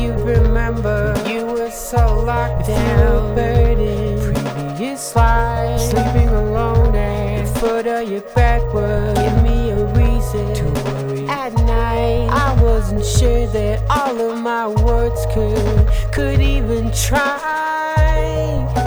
you remember. You were so locked down, burden. Previous life, sleeping alone at the foot of your bed give me a reason to worry. At night, I wasn't sure that all of my words could could even try.